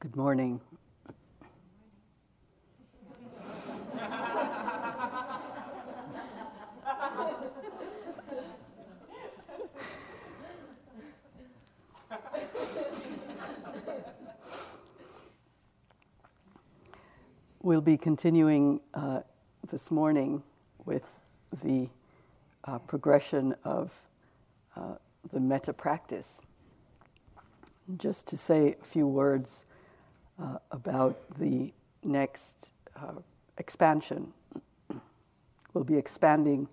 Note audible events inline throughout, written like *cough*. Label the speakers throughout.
Speaker 1: Good morning. we'll be continuing uh, this morning with the uh, progression of uh, the metta practice. Just to say a few words uh, about the next uh, expansion. we'll be expanding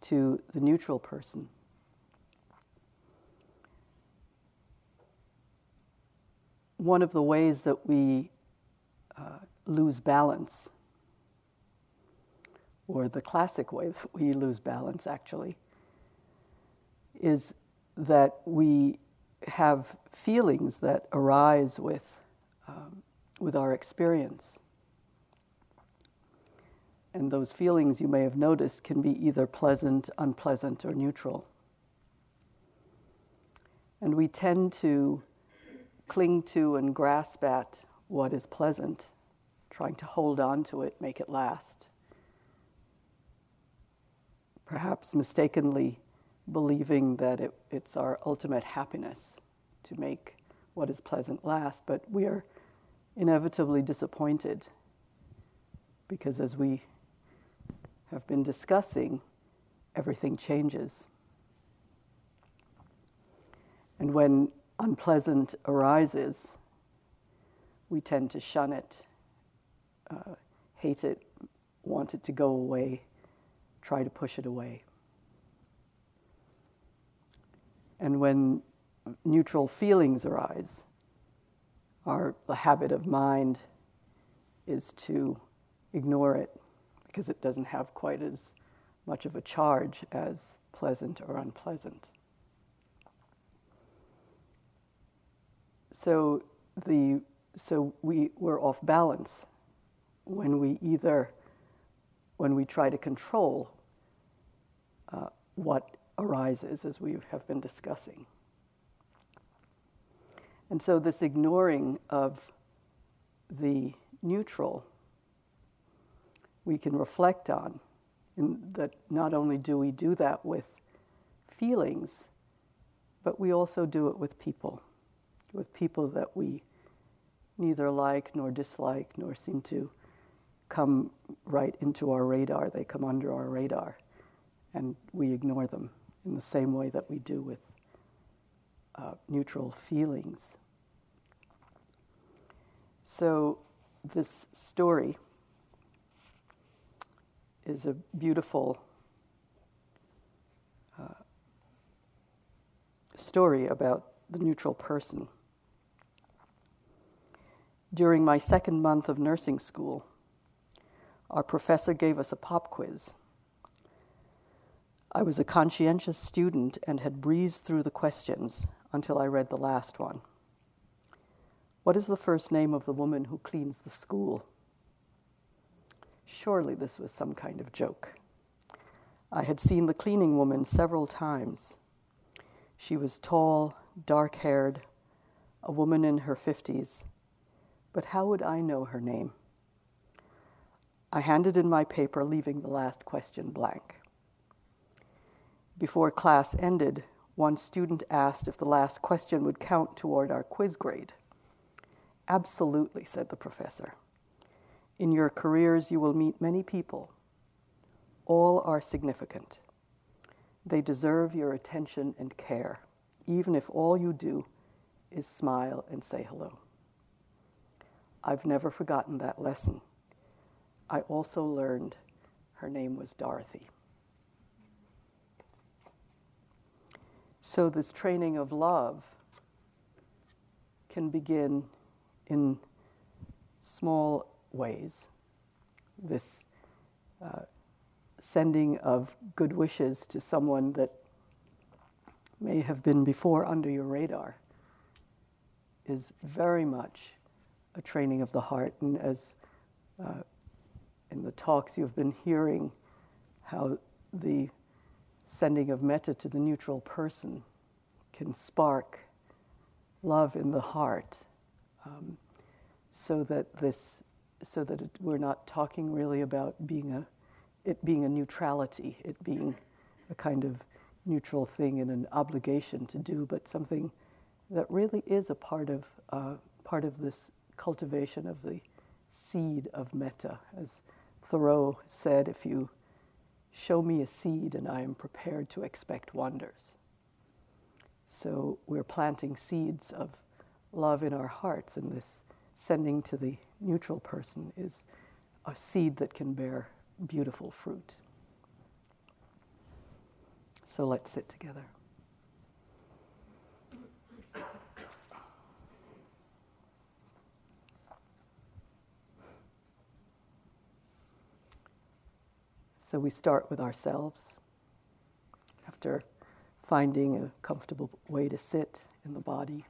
Speaker 1: to the neutral person. One of the ways that we uh, lose balance, or the classic way that we lose balance actually, is that we have feelings that arise with, um, with our experience. And those feelings, you may have noticed, can be either pleasant, unpleasant, or neutral. And we tend to cling to and grasp at what is pleasant, trying to hold on to it, make it last. Perhaps mistakenly believing that it, it's our ultimate happiness to make what is pleasant last, but we are inevitably disappointed because, as we have been discussing, everything changes. And when unpleasant arises, we tend to shun it, uh, hate it, want it to go away, try to push it away. And when neutral feelings arise, our, the habit of mind is to ignore it because it doesn't have quite as much of a charge as pleasant or unpleasant. So the so we, we're off balance when we either when we try to control uh, what arises, as we have been discussing. And so, this ignoring of the neutral, we can reflect on, that not only do we do that with feelings, but we also do it with people, with people that we neither like nor dislike nor seem to come right into our radar. They come under our radar, and we ignore them in the same way that we do with uh, neutral feelings. So, this story is a beautiful uh, story about the neutral person. During my second month of nursing school, our professor gave us a pop quiz. I was a conscientious student and had breezed through the questions until I read the last one. What is the first name of the woman who cleans the school? Surely this was some kind of joke. I had seen the cleaning woman several times. She was tall, dark haired, a woman in her 50s. But how would I know her name? I handed in my paper, leaving the last question blank. Before class ended, one student asked if the last question would count toward our quiz grade. Absolutely, said the professor. In your careers, you will meet many people. All are significant. They deserve your attention and care, even if all you do is smile and say hello. I've never forgotten that lesson. I also learned her name was Dorothy. So, this training of love can begin in small ways. This uh, sending of good wishes to someone that may have been before under your radar is very much a training of the heart. And as uh, in the talks you've been hearing, how the sending of metta to the neutral person can spark love in the heart. Um, so that this, so that it, we're not talking really about being a, it being a neutrality, it being a kind of neutral thing and an obligation to do, but something that really is a part of uh, part of this cultivation of the seed of metta. As Thoreau said, if you show me a seed and I am prepared to expect wonders. So we're planting seeds of love in our hearts, and this sending to the neutral person is a seed that can bear beautiful fruit. So let's sit together. So we start with ourselves. After finding a comfortable way to sit in the body.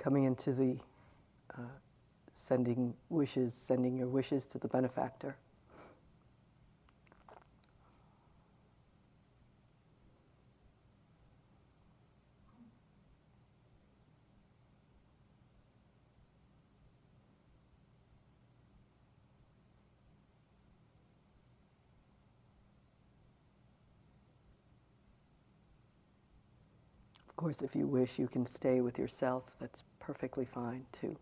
Speaker 1: Coming into the uh, sending wishes, sending your wishes to the benefactor. Course, if you wish, you can stay with yourself. That's perfectly fine too.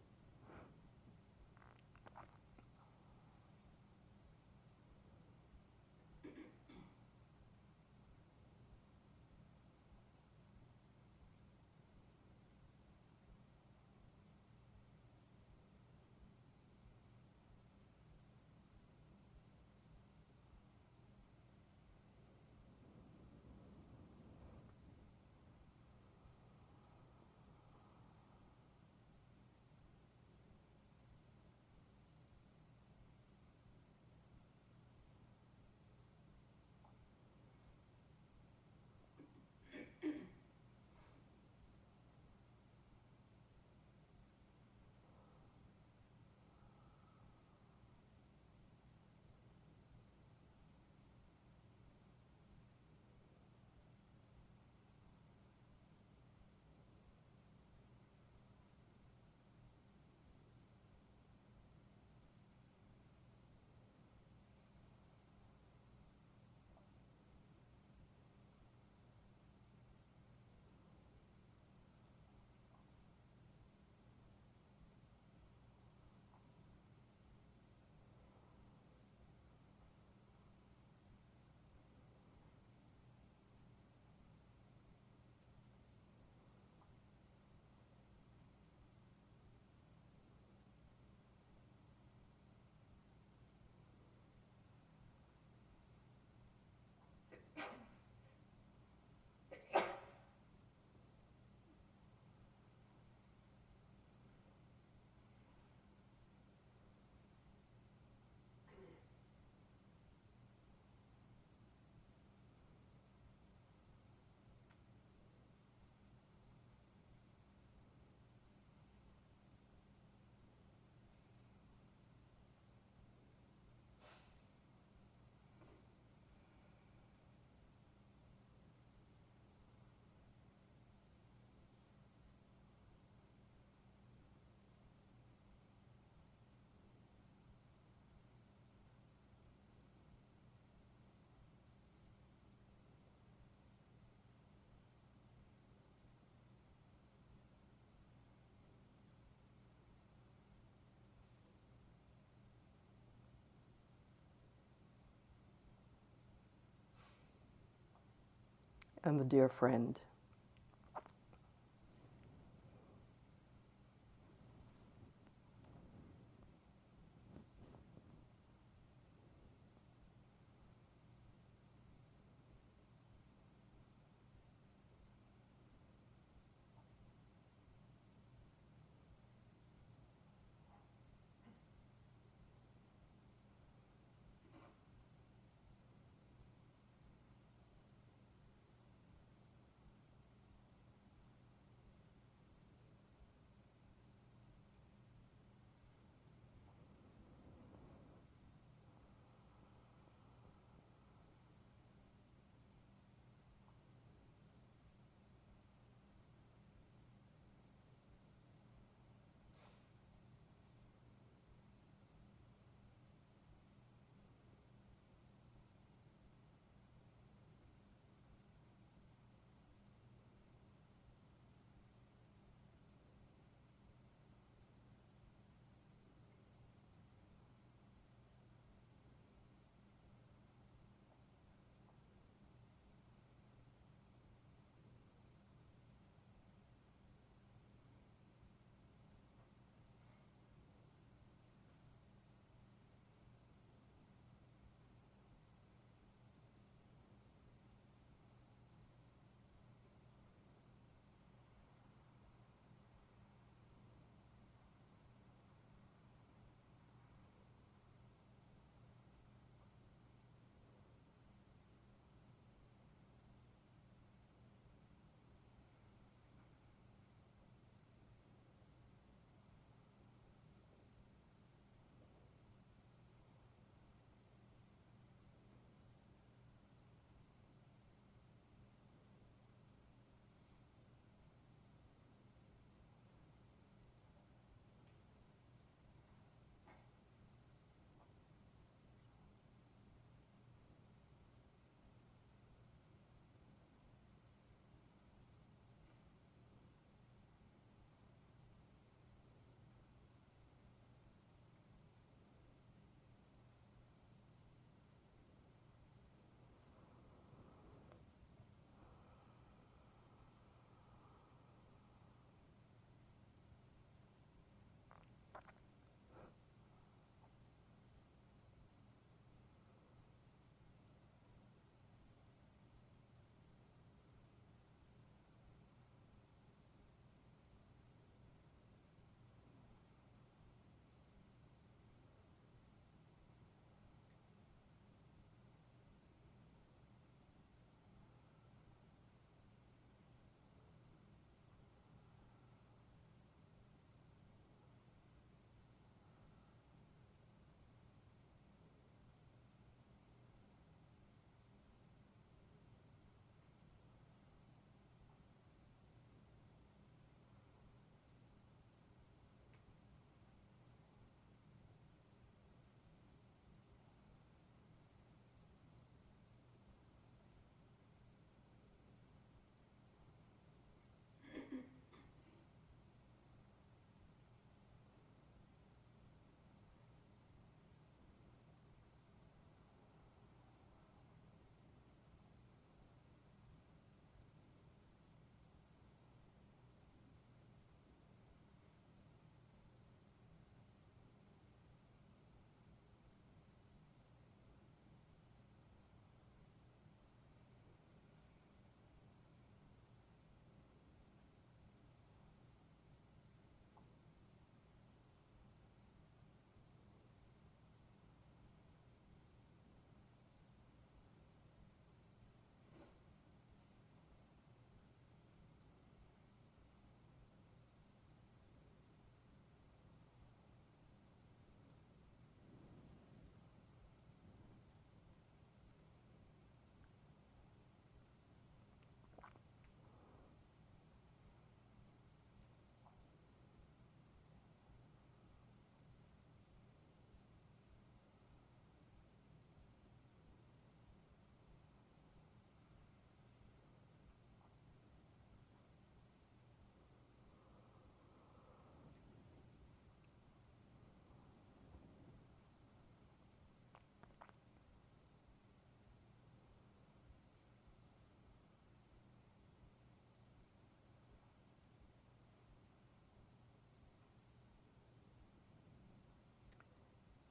Speaker 1: And the dear friend.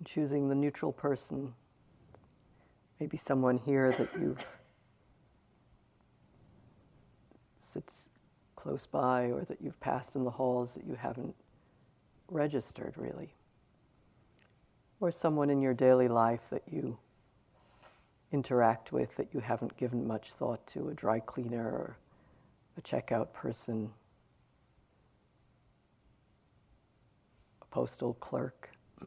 Speaker 1: Choosing the neutral person, maybe someone here that you've sits close by or that you've passed in the halls that you haven't registered really. Or someone in your daily life that you interact with that you haven't given much thought to, a dry cleaner or a checkout person, a postal clerk, a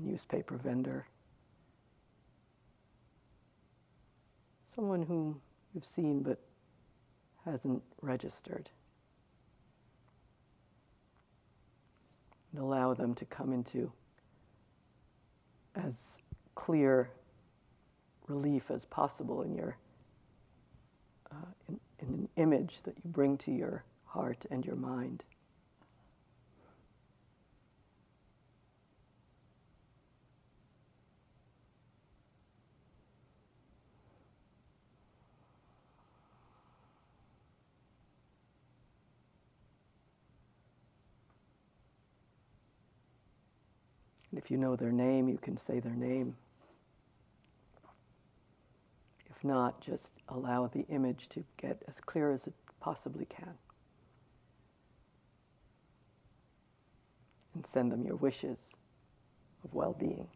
Speaker 1: newspaper vendor, someone whom you've seen but hasn't registered. And allow them to come into as clear relief as possible in your uh, in, in an image that you bring to your heart and your mind. If you know their name, you can say their name. If not, just allow the image to get as clear as it possibly can. And send them your wishes of well being.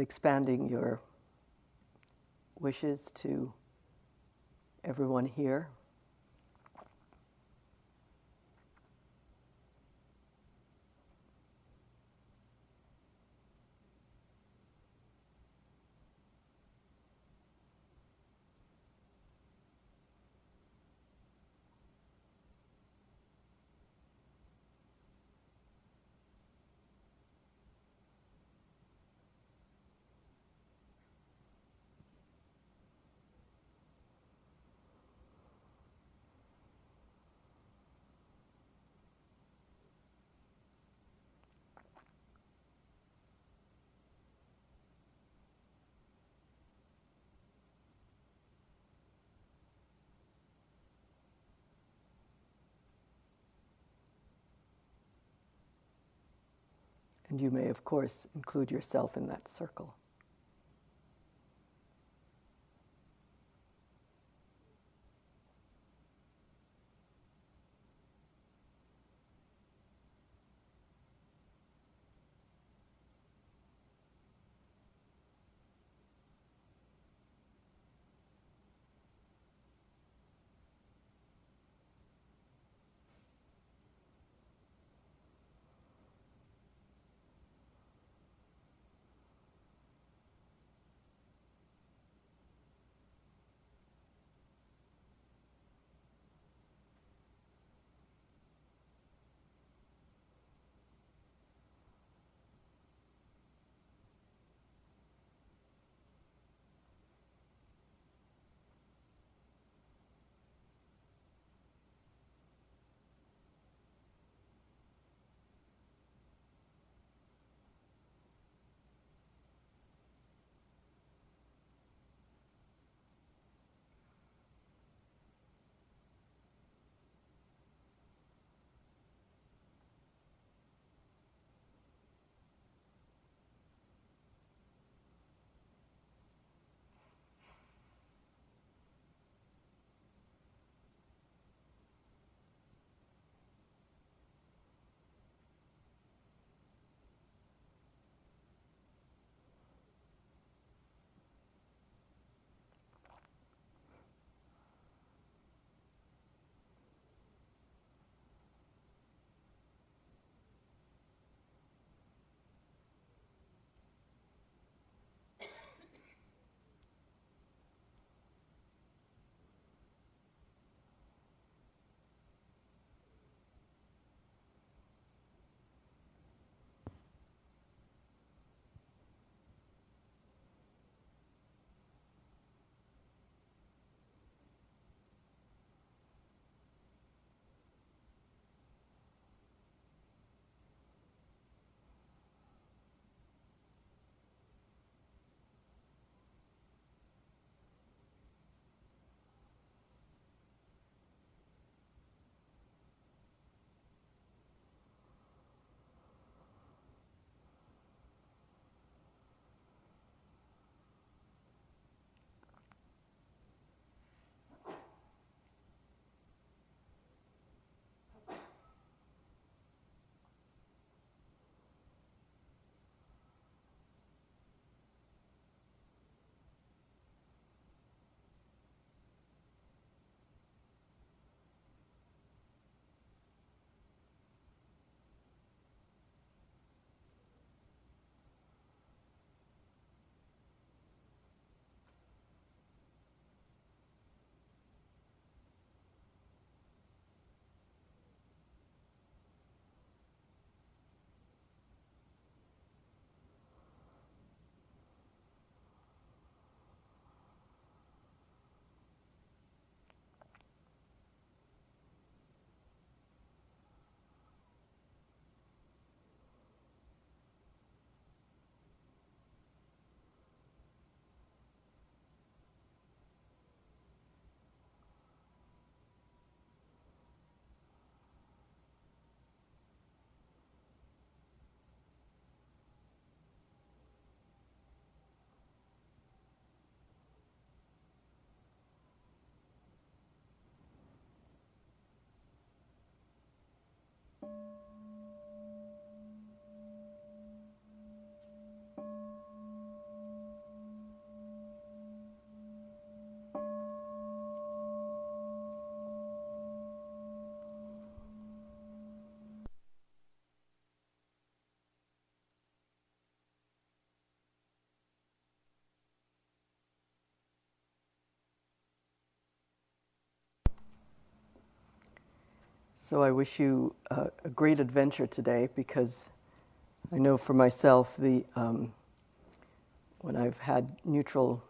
Speaker 1: Expanding your wishes to everyone here. And you may, of course, include yourself in that circle. So I wish you a great adventure today because I know for myself the um, when I've had neutral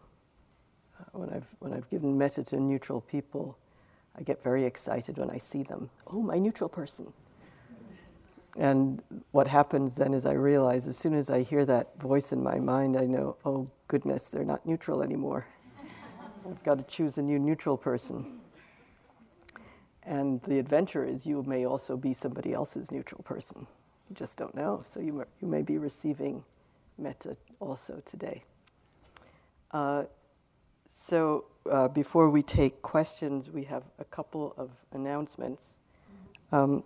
Speaker 1: uh, when I've when I've given metta to neutral people, I get very excited when I see them. Oh, my neutral person. And what happens then is I realize as soon as I hear that voice in my mind, I know, oh goodness, they're not neutral anymore. *laughs* I've got to choose a new neutral person. And the adventure is you may also be somebody else's neutral person. You just don't know. So you, you may be receiving metta also today. Uh, so uh, before we take questions, we have a couple of announcements. Um,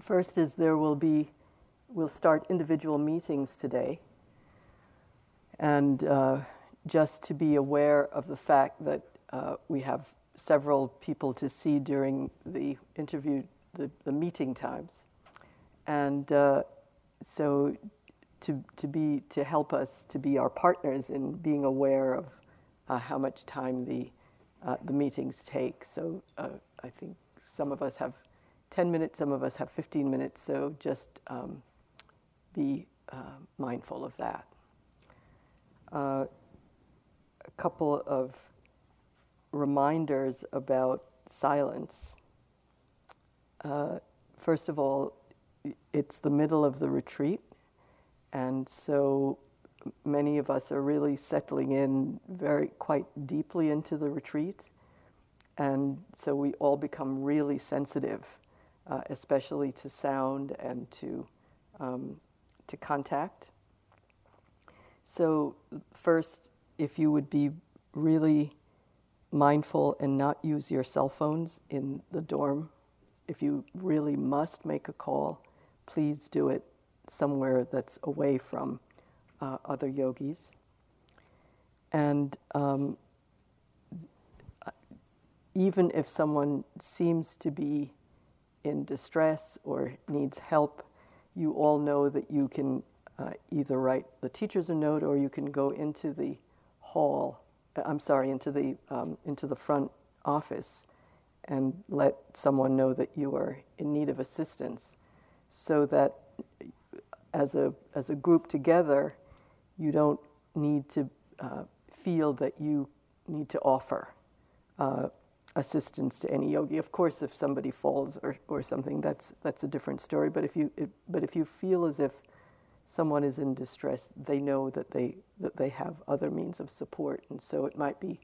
Speaker 1: first is there will be, we'll start individual meetings today. And uh, just to be aware of the fact that uh, we have several people to see during the interview, the, the meeting times. And uh, so to, to, be, to help us to be our partners in being aware of uh, how much time the, uh, the meetings take. So uh, I think some of us have 10 minutes, some of us have 15 minutes, so just um, be uh, mindful of that. Uh, a couple of reminders about silence. Uh, first of all, it's the middle of the retreat, and so many of us are really settling in very quite deeply into the retreat, and so we all become really sensitive, uh, especially to sound and to um, to contact. So first, if you would be really mindful and not use your cell phones in the dorm. If you really must make a call, please do it somewhere that's away from uh, other yogis. And um, even if someone seems to be in distress or needs help, you all know that you can uh, either write the teachers a note or you can go into the hall I'm sorry, into the, um, into the front office and let someone know that you are in need of assistance so that as a, as a group together, you don't need to uh, feel that you need to offer uh, assistance to any yogi. Of course, if somebody falls or, or something, that's, that's a different story. But if, you, it, but if you feel as if someone is in distress, they know that they, that they have other means of support. And so it might be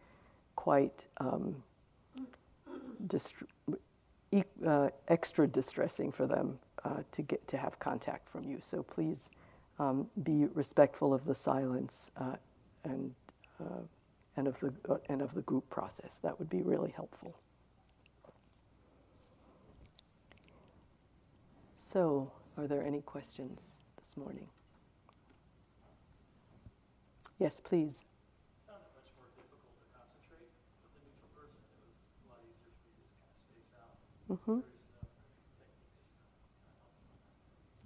Speaker 1: quite um, dist- uh, extra distressing for them uh, to get to have contact from you. So please um, be respectful of the silence uh, and, uh, and, of the, uh, and of the group process. That would be really helpful. So, are there any questions? This morning. Yes, please.
Speaker 2: found it much more difficult to concentrate with the neutral person. It was a lot easier for me to just kind of space out.
Speaker 1: Mm-hmm.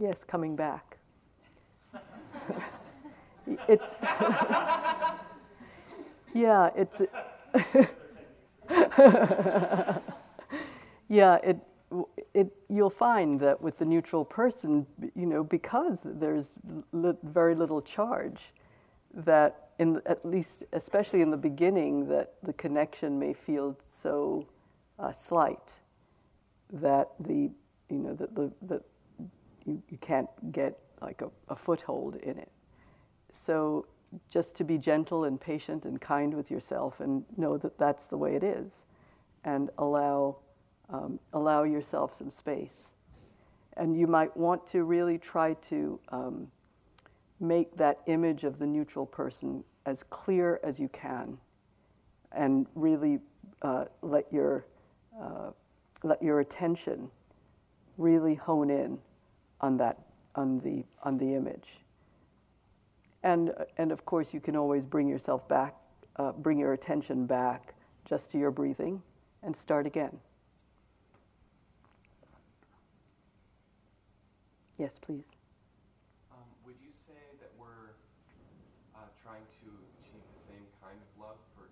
Speaker 1: Yes, coming back. *laughs* it's yeah, it's *laughs* yeah, it it, you'll find that with the neutral person, you know, because there's li- very little charge, that in at least, especially in the beginning, that the connection may feel so uh, slight that the, you know, that the that you, you can't get like a, a foothold in it. So just to be gentle and patient and kind with yourself and know that that's the way it is, and allow um, allow yourself some space. And you might want to really try to um, make that image of the neutral person as clear as you can and really uh, let, your, uh, let your attention really hone in on that on the on the image and and of course you can always bring yourself back uh, bring your attention back just to your breathing and start again Yes, please.
Speaker 3: Um, would you say that we're uh, trying to achieve the same kind of love for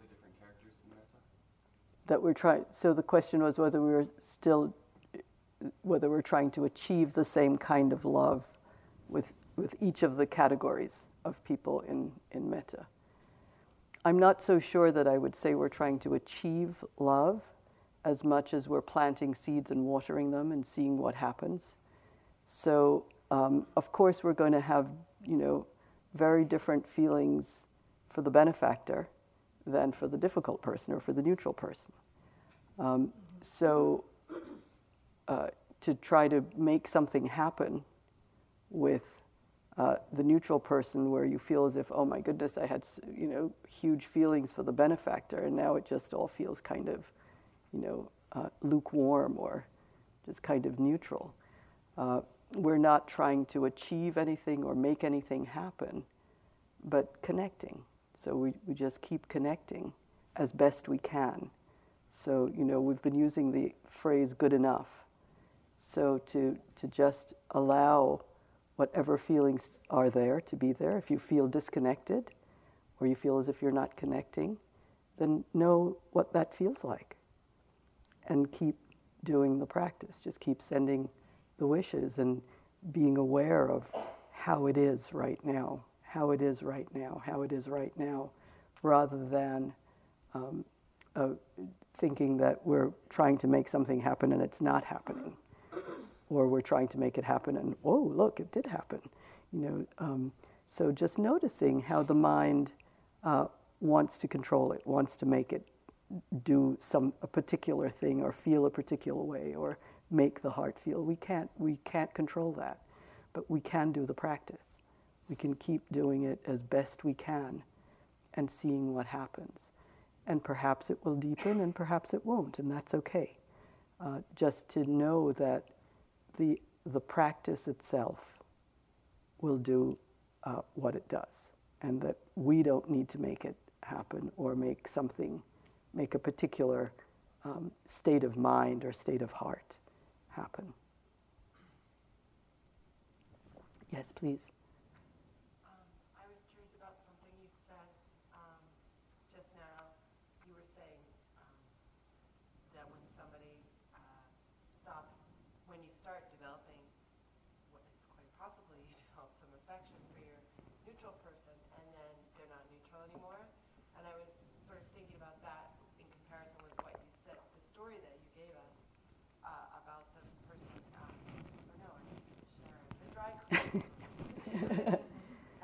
Speaker 3: the different characters in metta?
Speaker 1: that we're trying. So the question was whether we were still, whether we're trying to achieve the same kind of love with with each of the categories of people in in metta. I'm not so sure that I would say we're trying to achieve love as much as we're planting seeds and watering them and seeing what happens. So, um, of course, we're going to have, you know, very different feelings for the benefactor than for the difficult person or for the neutral person. Um, so, uh, to try to make something happen with uh, the neutral person where you feel as if, oh my goodness, I had, you know, huge feelings for the benefactor, and now it just all feels kind of, you know, uh, lukewarm or just kind of neutral. Uh, we're not trying to achieve anything or make anything happen, but connecting. So we, we just keep connecting as best we can. So, you know, we've been using the phrase good enough. So to, to just allow whatever feelings are there to be there. If you feel disconnected or you feel as if you're not connecting, then know what that feels like and keep doing the practice. Just keep sending the wishes and being aware of how it is right now, how it is right now, how it is right now, rather than um, uh, thinking that we're trying to make something happen and it's not happening. Or we're trying to make it happen and oh look it did happen you know um, so just noticing how the mind uh, wants to control it wants to make it do some a particular thing or feel a particular way or make the heart feel. We can't we can't control that but we can do the practice. We can keep doing it as best we can and seeing what happens. And perhaps it will deepen and perhaps it won't and that's okay. Uh, just to know that the, the practice itself will do uh, what it does, and that we don't need to make it happen or make something, make a particular um, state of mind or state of heart happen. Yes, please.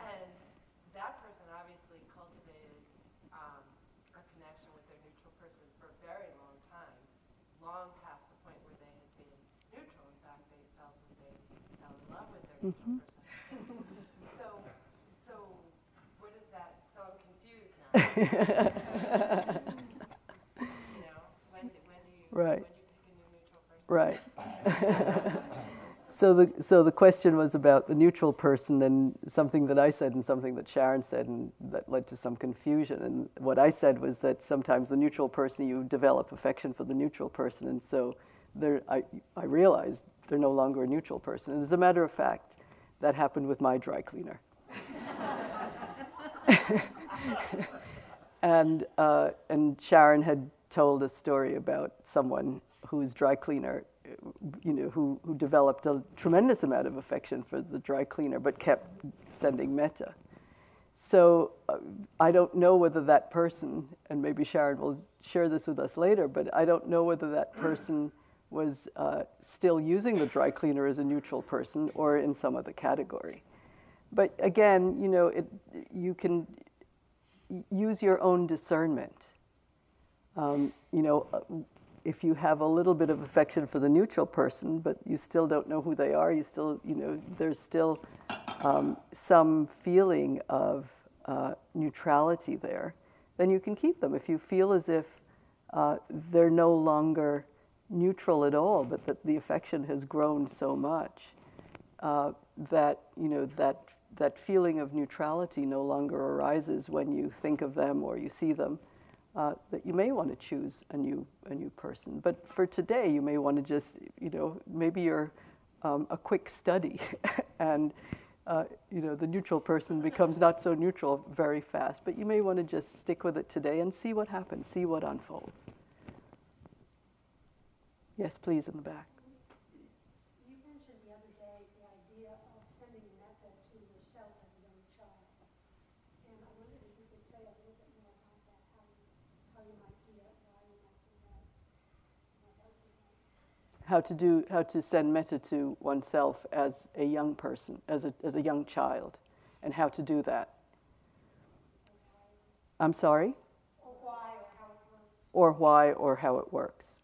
Speaker 4: and that person obviously cultivated um, a connection with their neutral person for a very long time, long past the point where they had been neutral. In fact, they felt that they fell in love with their neutral so, so what is that? So I'm confused now.
Speaker 1: right. Right. *laughs* So the, so the question was about the neutral person and something that I said and something that Sharon said, and that led to some confusion. And what I said was that sometimes the neutral person, you develop affection for the neutral person. And so there, I, I realized they're no longer a neutral person. And as a matter of fact, that happened with my dry cleaner. *laughs* and, uh, and Sharon had told a story about someone whose dry cleaner you know, who, who developed a tremendous amount of affection for the dry cleaner, but kept sending metta. So uh, I don't know whether that person, and maybe Sharon will share this with us later, but I don't know whether that person was uh, still using the dry cleaner as a neutral person or in some other category. But again, you know, it, you can use your own discernment. Um, you know, uh, if you have a little bit of affection for the neutral person, but you still don't know who they are, you still, you know, there's still um, some feeling of uh, neutrality there, then you can keep them. If you feel as if uh, they're no longer neutral at all, but that the affection has grown so much uh, that, you know, that, that feeling of neutrality no longer arises when you think of them or you see them uh, that you may want to choose a new a new person. But for today, you may want to just you know maybe you're um, a quick study, *laughs* and uh, you know the neutral person becomes not so neutral very fast. But you may want to just stick with it today and see what happens, see what unfolds. Yes, please, in the back.
Speaker 5: You mentioned the other day the idea of sending metta to yourself as a young child. And I wondered if you could say a little bit more about that, how you, how you might do that, why you might do that. What help with that.
Speaker 1: How to do how to send metta to oneself as a young person, as a as a young child, and how to do that. I'm sorry?
Speaker 5: Or why, or how it works.
Speaker 1: or why or how it works.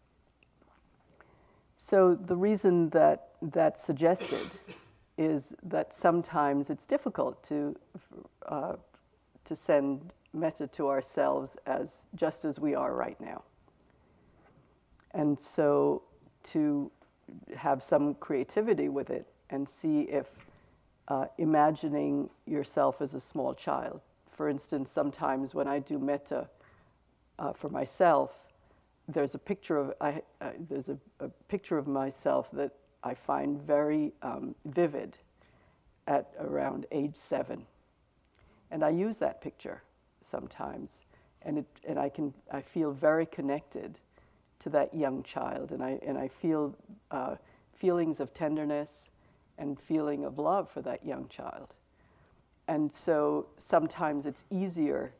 Speaker 1: So the reason that that's suggested is that sometimes it's difficult to uh, to send metta to ourselves as just as we are right now, and so to have some creativity with it and see if uh, imagining yourself as a small child. For instance, sometimes when I do metta uh, for myself, there's a picture of I, uh, there's a, a picture of myself that I find very um, vivid at around age seven, and I use that picture sometimes, and it and I can I feel very connected to that young child, and I and I feel uh, feelings of tenderness and feeling of love for that young child, and so sometimes it's easier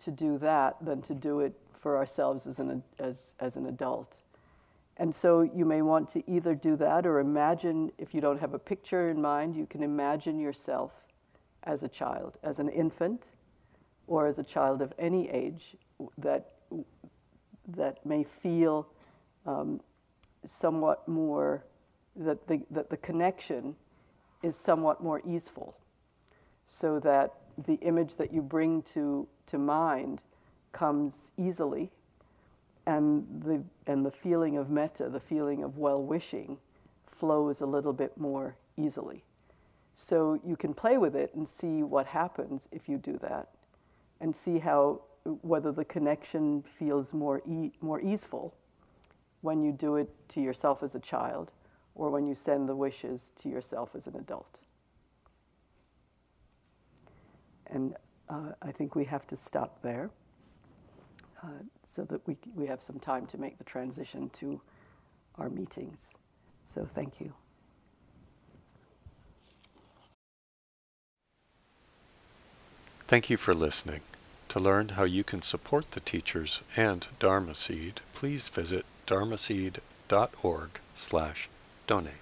Speaker 1: to do that than to do it for ourselves as an, as, as an adult. And so you may want to either do that or imagine, if you don't have a picture in mind, you can imagine yourself as a child, as an infant, or as a child of any age that, that may feel um, somewhat more, that the, that the connection is somewhat more easeful so that the image that you bring to, to mind comes easily and the, and the feeling of metta, the feeling of well wishing, flows a little bit more easily. So you can play with it and see what happens if you do that and see how whether the connection feels more, e- more easeful when you do it to yourself as a child or when you send the wishes to yourself as an adult. And uh, I think we have to stop there uh, so that we, we have some time to make the transition to our meetings. So thank you.
Speaker 6: Thank you for listening. To learn how you can support the teachers and Dharma Seed, please visit dharmaseed.org slash donate.